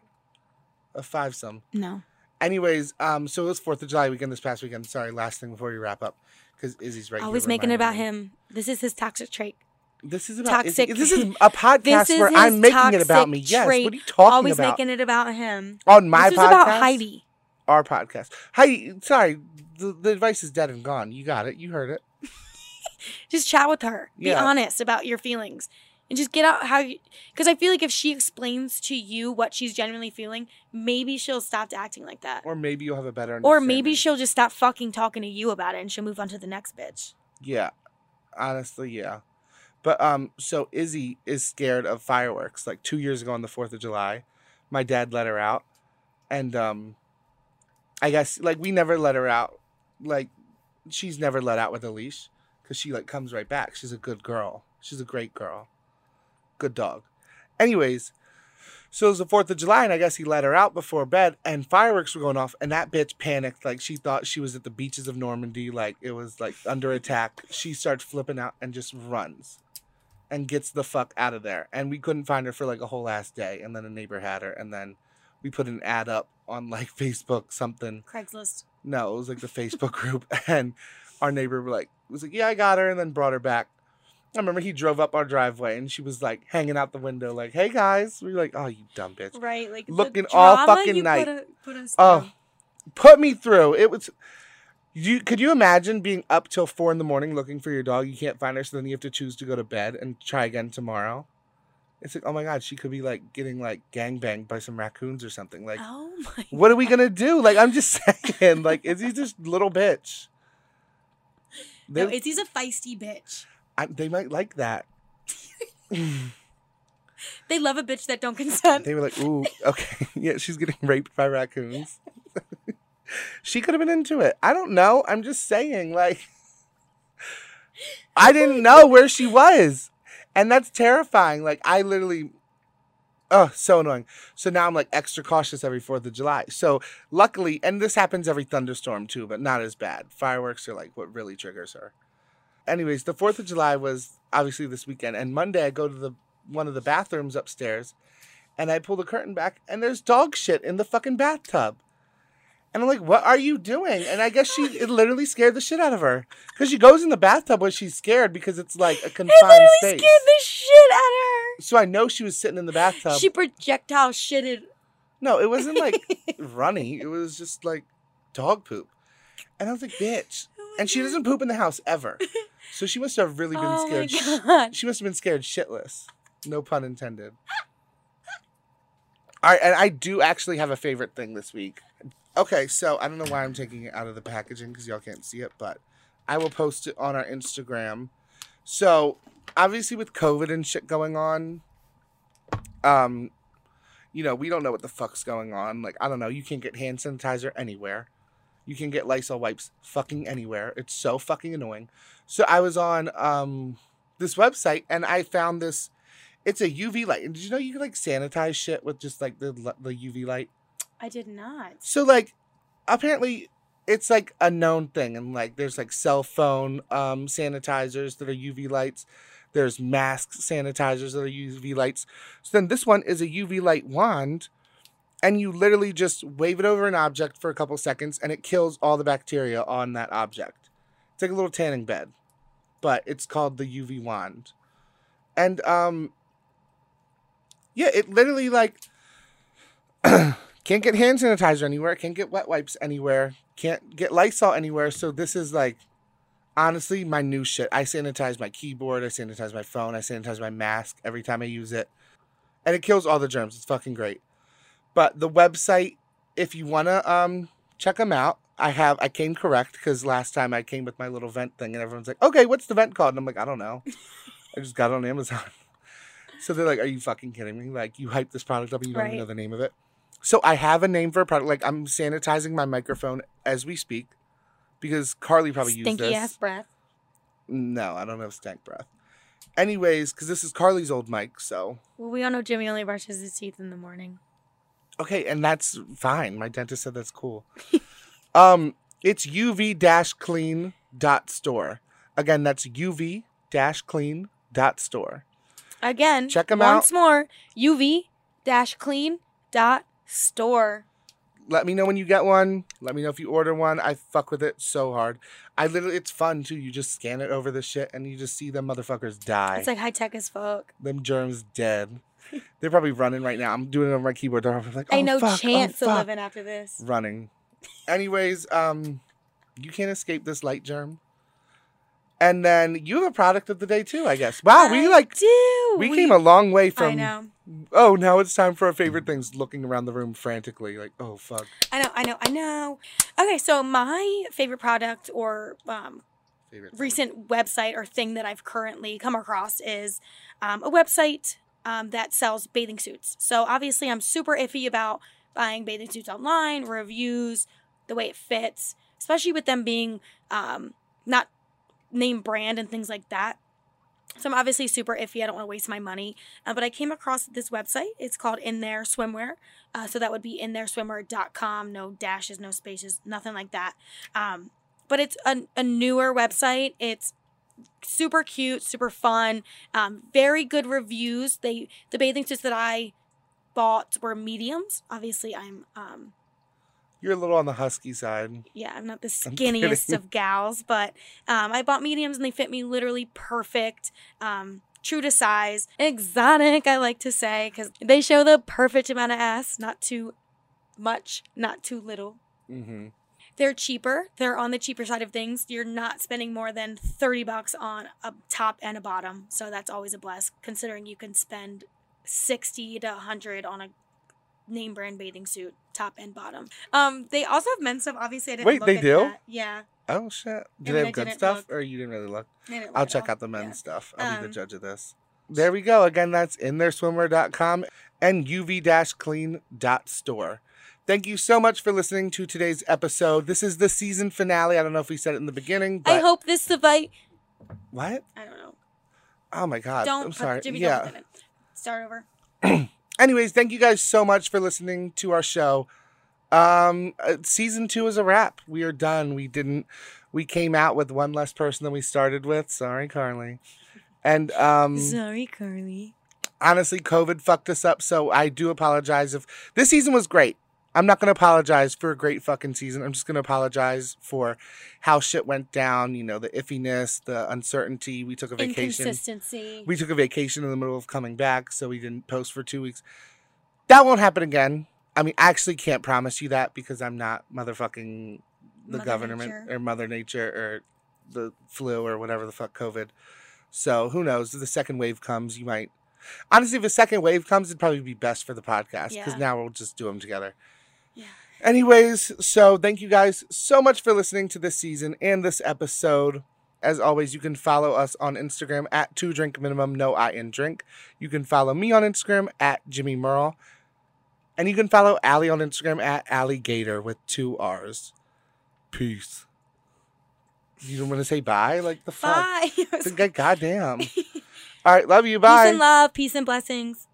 Speaker 1: A five some.
Speaker 2: no.
Speaker 1: Anyways, um, so it was Fourth of July weekend this past weekend. Sorry, last thing before we wrap up, because Izzy's right. here
Speaker 2: Always making it about
Speaker 1: me.
Speaker 2: him. This is his toxic trait.
Speaker 1: This is about
Speaker 2: Toxic-
Speaker 1: Izzy. This is <laughs> a podcast
Speaker 2: is
Speaker 1: where I'm making it about me. Yes.
Speaker 2: trait.
Speaker 1: What are you talking
Speaker 2: Always
Speaker 1: about?
Speaker 2: Always making it about him.
Speaker 1: on my
Speaker 2: this
Speaker 1: podcast.
Speaker 2: about Heidi.
Speaker 1: Our podcast. Heidi, sorry, the, the advice is dead and gone. You got it. You heard it. <laughs>
Speaker 2: Just chat with her. Be
Speaker 1: Yeah.
Speaker 2: honest about your feelings. And just get out how you. Because I feel like if she explains to you what she's genuinely feeling, maybe she'll stop acting like that.
Speaker 1: Or maybe you'll have a better.
Speaker 2: Or maybe she'll just stop fucking talking to you about it and she'll move on to the next bitch.
Speaker 1: Yeah. Honestly, yeah. But um so Izzy is scared of fireworks. Like 2 years ago on the 4th of July, my dad let her out and um I guess like we never let her out. Like she's never let out with a leash cuz she like comes right back. She's a good girl. She's a great girl. Good dog. Anyways, so it was the 4th of July, and I guess he let her out before bed, and fireworks were going off, and that bitch panicked. Like, she thought she was at the beaches of Normandy, like, it was, like, under attack. She starts flipping out and just runs and gets the fuck out of there. And we couldn't find her for, like, a whole last day, and then a neighbor had her, and then we put an ad up on, like, <laughs> Facebook, something.
Speaker 2: Craigslist.
Speaker 1: No, it was, like, the Facebook group, <laughs> and our neighbor, like, was like, yeah, I got her, and then brought her back. I remember he drove up our driveway and she was like hanging out the window, like, "Hey guys," we were like, "Oh, you dumb bitch."
Speaker 2: Right. Like
Speaker 1: Looking all fucking night.
Speaker 2: Put, a, put
Speaker 1: Oh,
Speaker 2: through.
Speaker 1: put me through. It was. You could you imagine being up till four in the morning looking for your dog? You can't find her, so then you have to choose to go to bed and try again tomorrow. It's like, oh my god, she could be like getting like gang banged by some raccoons or something. Like,
Speaker 2: Oh my. <laughs>
Speaker 1: what are we gonna do? Like, I'm just saying, like, is he just little bitch? They,
Speaker 2: No, Izzy's a feisty bitch.
Speaker 1: I, they might like that. <laughs> <sighs>
Speaker 2: They love a bitch that don't consent.
Speaker 1: They were like, ooh, okay. <laughs> yeah, she's getting raped by raccoons. She could have been into it. I don't know. I'm just saying, like, I didn't know where she was. And that's terrifying. Like, I literally, oh, so annoying. So now I'm like extra cautious every 4th of July. So luckily, and this happens every thunderstorm too, but not as bad. Fireworks are like what really triggers her. Anyways, the 4th of July was obviously this weekend. And Monday, I go to the one of the bathrooms upstairs and I pull the curtain back and there's dog shit in the fucking bathtub. And I'm like, what are you doing? And I guess she it literally scared the shit out of her. Because she goes in the bathtub when she's scared because it's like a confined It
Speaker 2: literally
Speaker 1: space.
Speaker 2: scared the shit out of her.
Speaker 1: So I know she was sitting in the bathtub.
Speaker 2: She projectile shitted.
Speaker 1: no, it wasn't like <laughs> runny. It was just like dog poop. And I was like, bitch.
Speaker 2: Oh
Speaker 1: And she
Speaker 2: God.
Speaker 1: doesn't poop in the house ever. So she must have really been
Speaker 2: Oh
Speaker 1: scared. She must have been scared shitless. No pun intended. All right, and I do actually have a favorite thing this week. Okay, so I don't know why I'm taking it out of the packaging because y'all can't see it, but I will post it on our Instagram. So obviously, with COVID and shit going on, um, you know, we don't know what the fuck's going on. Like, I don't know. You can't get hand sanitizer anywhere. You can get Lysol wipes fucking anywhere. It's so fucking annoying. So I was on um this website and I found this. It's a UV light. And did you know you can like sanitize shit with just like the the UV light?
Speaker 2: I did not.
Speaker 1: So like apparently it's like a known thing and like there's like cell phone um sanitizers that are UV lights. There's mask sanitizers that are UV lights. So then this one is a UV light wand and you literally just wave it over an object for a couple seconds and it kills all the bacteria on that object. It's like a little tanning bed, but it's called the UV wand. And um yeah, it literally like <clears throat> can't get hand sanitizer anywhere, can't get wet wipes anywhere, can't get Lysol anywhere. So this is like honestly my new shit. I sanitize my keyboard, I sanitize my phone, I sanitize my mask every time I use it. And it kills all the germs. It's fucking great. But the website, if you want to um check them out, I have I came correct because last time I came with my little vent thing and everyone's like, "Okay, what's the vent called?" And I'm like, "I don't know. <laughs> I just got it on Amazon." <laughs> So they're like, "Are you fucking kidding me? Like you hype this product up and you don't even know the name of it?" So I have a name for a product. Like I'm sanitizing my microphone as we speak because Carly probably used
Speaker 2: Stinky
Speaker 1: this.
Speaker 2: ass breath.
Speaker 1: No, I don't have stank breath. Anyways, because this is Carly's old mic, so
Speaker 2: Well, we all know Jimmy only brushes his teeth in the morning.
Speaker 1: okay, and that's fine. My dentist said that's cool. <laughs> um, it's uv clean store. Again, that's uv clean store.
Speaker 2: Again,
Speaker 1: Check 'em out.
Speaker 2: once more. UV dash clean dot store.
Speaker 1: Let me know when you get one. Let me know if you order one. I fuck with it so hard. I literally, it's fun too. You just scan it over the shit, and you just see them motherfuckers die.
Speaker 2: It's like high tech as fuck.
Speaker 1: them germs dead. <laughs> They're probably running right now. I'm doing it on my keyboard. They're probably like, oh,
Speaker 2: Ain't no
Speaker 1: fuck,
Speaker 2: chance
Speaker 1: oh,
Speaker 2: of living after this.
Speaker 1: running. Anyways, um, you can't escape this light germ. And then you have a product of the day too, I guess. Wow, we
Speaker 2: I
Speaker 1: like
Speaker 2: do.
Speaker 1: we, came a long way from.
Speaker 2: I know.
Speaker 1: Oh, now it's time for our favorite things. Looking around the room frantically, like, oh fuck.
Speaker 2: I know. I know. I know. Okay, so my favorite product or um,
Speaker 1: Favorite.
Speaker 2: recent website or thing that I've currently come across is um, a website um, that sells bathing suits. So obviously, I'm super iffy about buying bathing suits online, reviews, the way it fits, especially with them being um, not name brand and things like that. So I'm obviously super iffy. I don't want to waste my money. Uh, but I came across this website. It's called In There Swimwear. Uh, so that would be inthereswimwear.com. No dashes, no spaces, nothing like that. Um, but it's a, a newer website. It's super cute, super fun, um, very good reviews. They the bathing suits that I bought were mediums. Obviously, I'm um,
Speaker 1: You're a little on the husky side.
Speaker 2: yeah, I'm not the skinniest of gals, but um, I bought mediums and they fit me literally perfect. Um, true to size, exotic, I like to say, because they show the perfect amount of ass, not too much, not too little.
Speaker 1: Mm-hmm.
Speaker 2: They're cheaper. They're on the cheaper side of things. You're not spending more than 30 bucks on a top and a bottom. So that's always a bless considering you can spend 60 to 100 on a name brand bathing suit, top and bottom. Um they also have men's stuff. Obviously I didn't
Speaker 1: Wait,
Speaker 2: look
Speaker 1: they
Speaker 2: at
Speaker 1: do?
Speaker 2: that. Yeah.
Speaker 1: Oh shit!
Speaker 2: I
Speaker 1: Do
Speaker 2: mean,
Speaker 1: they
Speaker 2: I
Speaker 1: have good stuff,
Speaker 2: look.
Speaker 1: or you didn't really look?
Speaker 2: I didn't look
Speaker 1: I'll check
Speaker 2: all.
Speaker 1: out the men's stuff. I'll be
Speaker 2: Um,
Speaker 1: the judge of this. There we go. Again, that's in their swimwear.com and uv-clean.store. Thank you so much for listening to today's episode. This is the season finale. I don't know if we said it in the beginning, but
Speaker 2: I hope this device
Speaker 1: what?
Speaker 2: I don't know.
Speaker 1: Oh my god.
Speaker 2: Don't
Speaker 1: I'm
Speaker 2: put
Speaker 1: sorry.
Speaker 2: Jimmy
Speaker 1: yeah.
Speaker 2: don't. Start over. <clears throat>
Speaker 1: Anyways, thank you guys so much for listening to our show. Um, uh, season two is a wrap. We are done. We didn't. We came out with one less person than we started with. Sorry, Carly. And um,
Speaker 2: Sorry, Carly.
Speaker 1: honestly, COVID fucked us up. So I do apologize if this season was great. I'm not going to apologize for a great fucking season. I'm just going to apologize for how shit went down. You know, the iffiness, the uncertainty. We took a vacation.
Speaker 2: Inconsistency.
Speaker 1: We took a vacation in the middle of coming back, so we didn't post for two weeks. That won't happen again. I mean, I actually can't promise you that because I'm not motherfucking the
Speaker 2: Mother
Speaker 1: government
Speaker 2: Nature.
Speaker 1: or Mother Nature or the flu or whatever the fuck COVID. So who knows? If the second wave comes, you might. Honestly, if a second wave comes, it'd probably be best for the podcast because
Speaker 2: Yeah.
Speaker 1: now we'll just do them together. Anyways, so thank you guys so much for listening to this season and this episode. As always, you can follow us on Instagram at two drink minimum, no I in drink. You can follow me on Instagram at Jimmy Merle. And you can follow Allie on Instagram at Alligator with two R's. Peace. You don't want to say bye? Like the fuck?
Speaker 2: Bye. <laughs>
Speaker 1: God- Goddamn. All right, love you. Bye.
Speaker 2: Peace and love. Peace and blessings.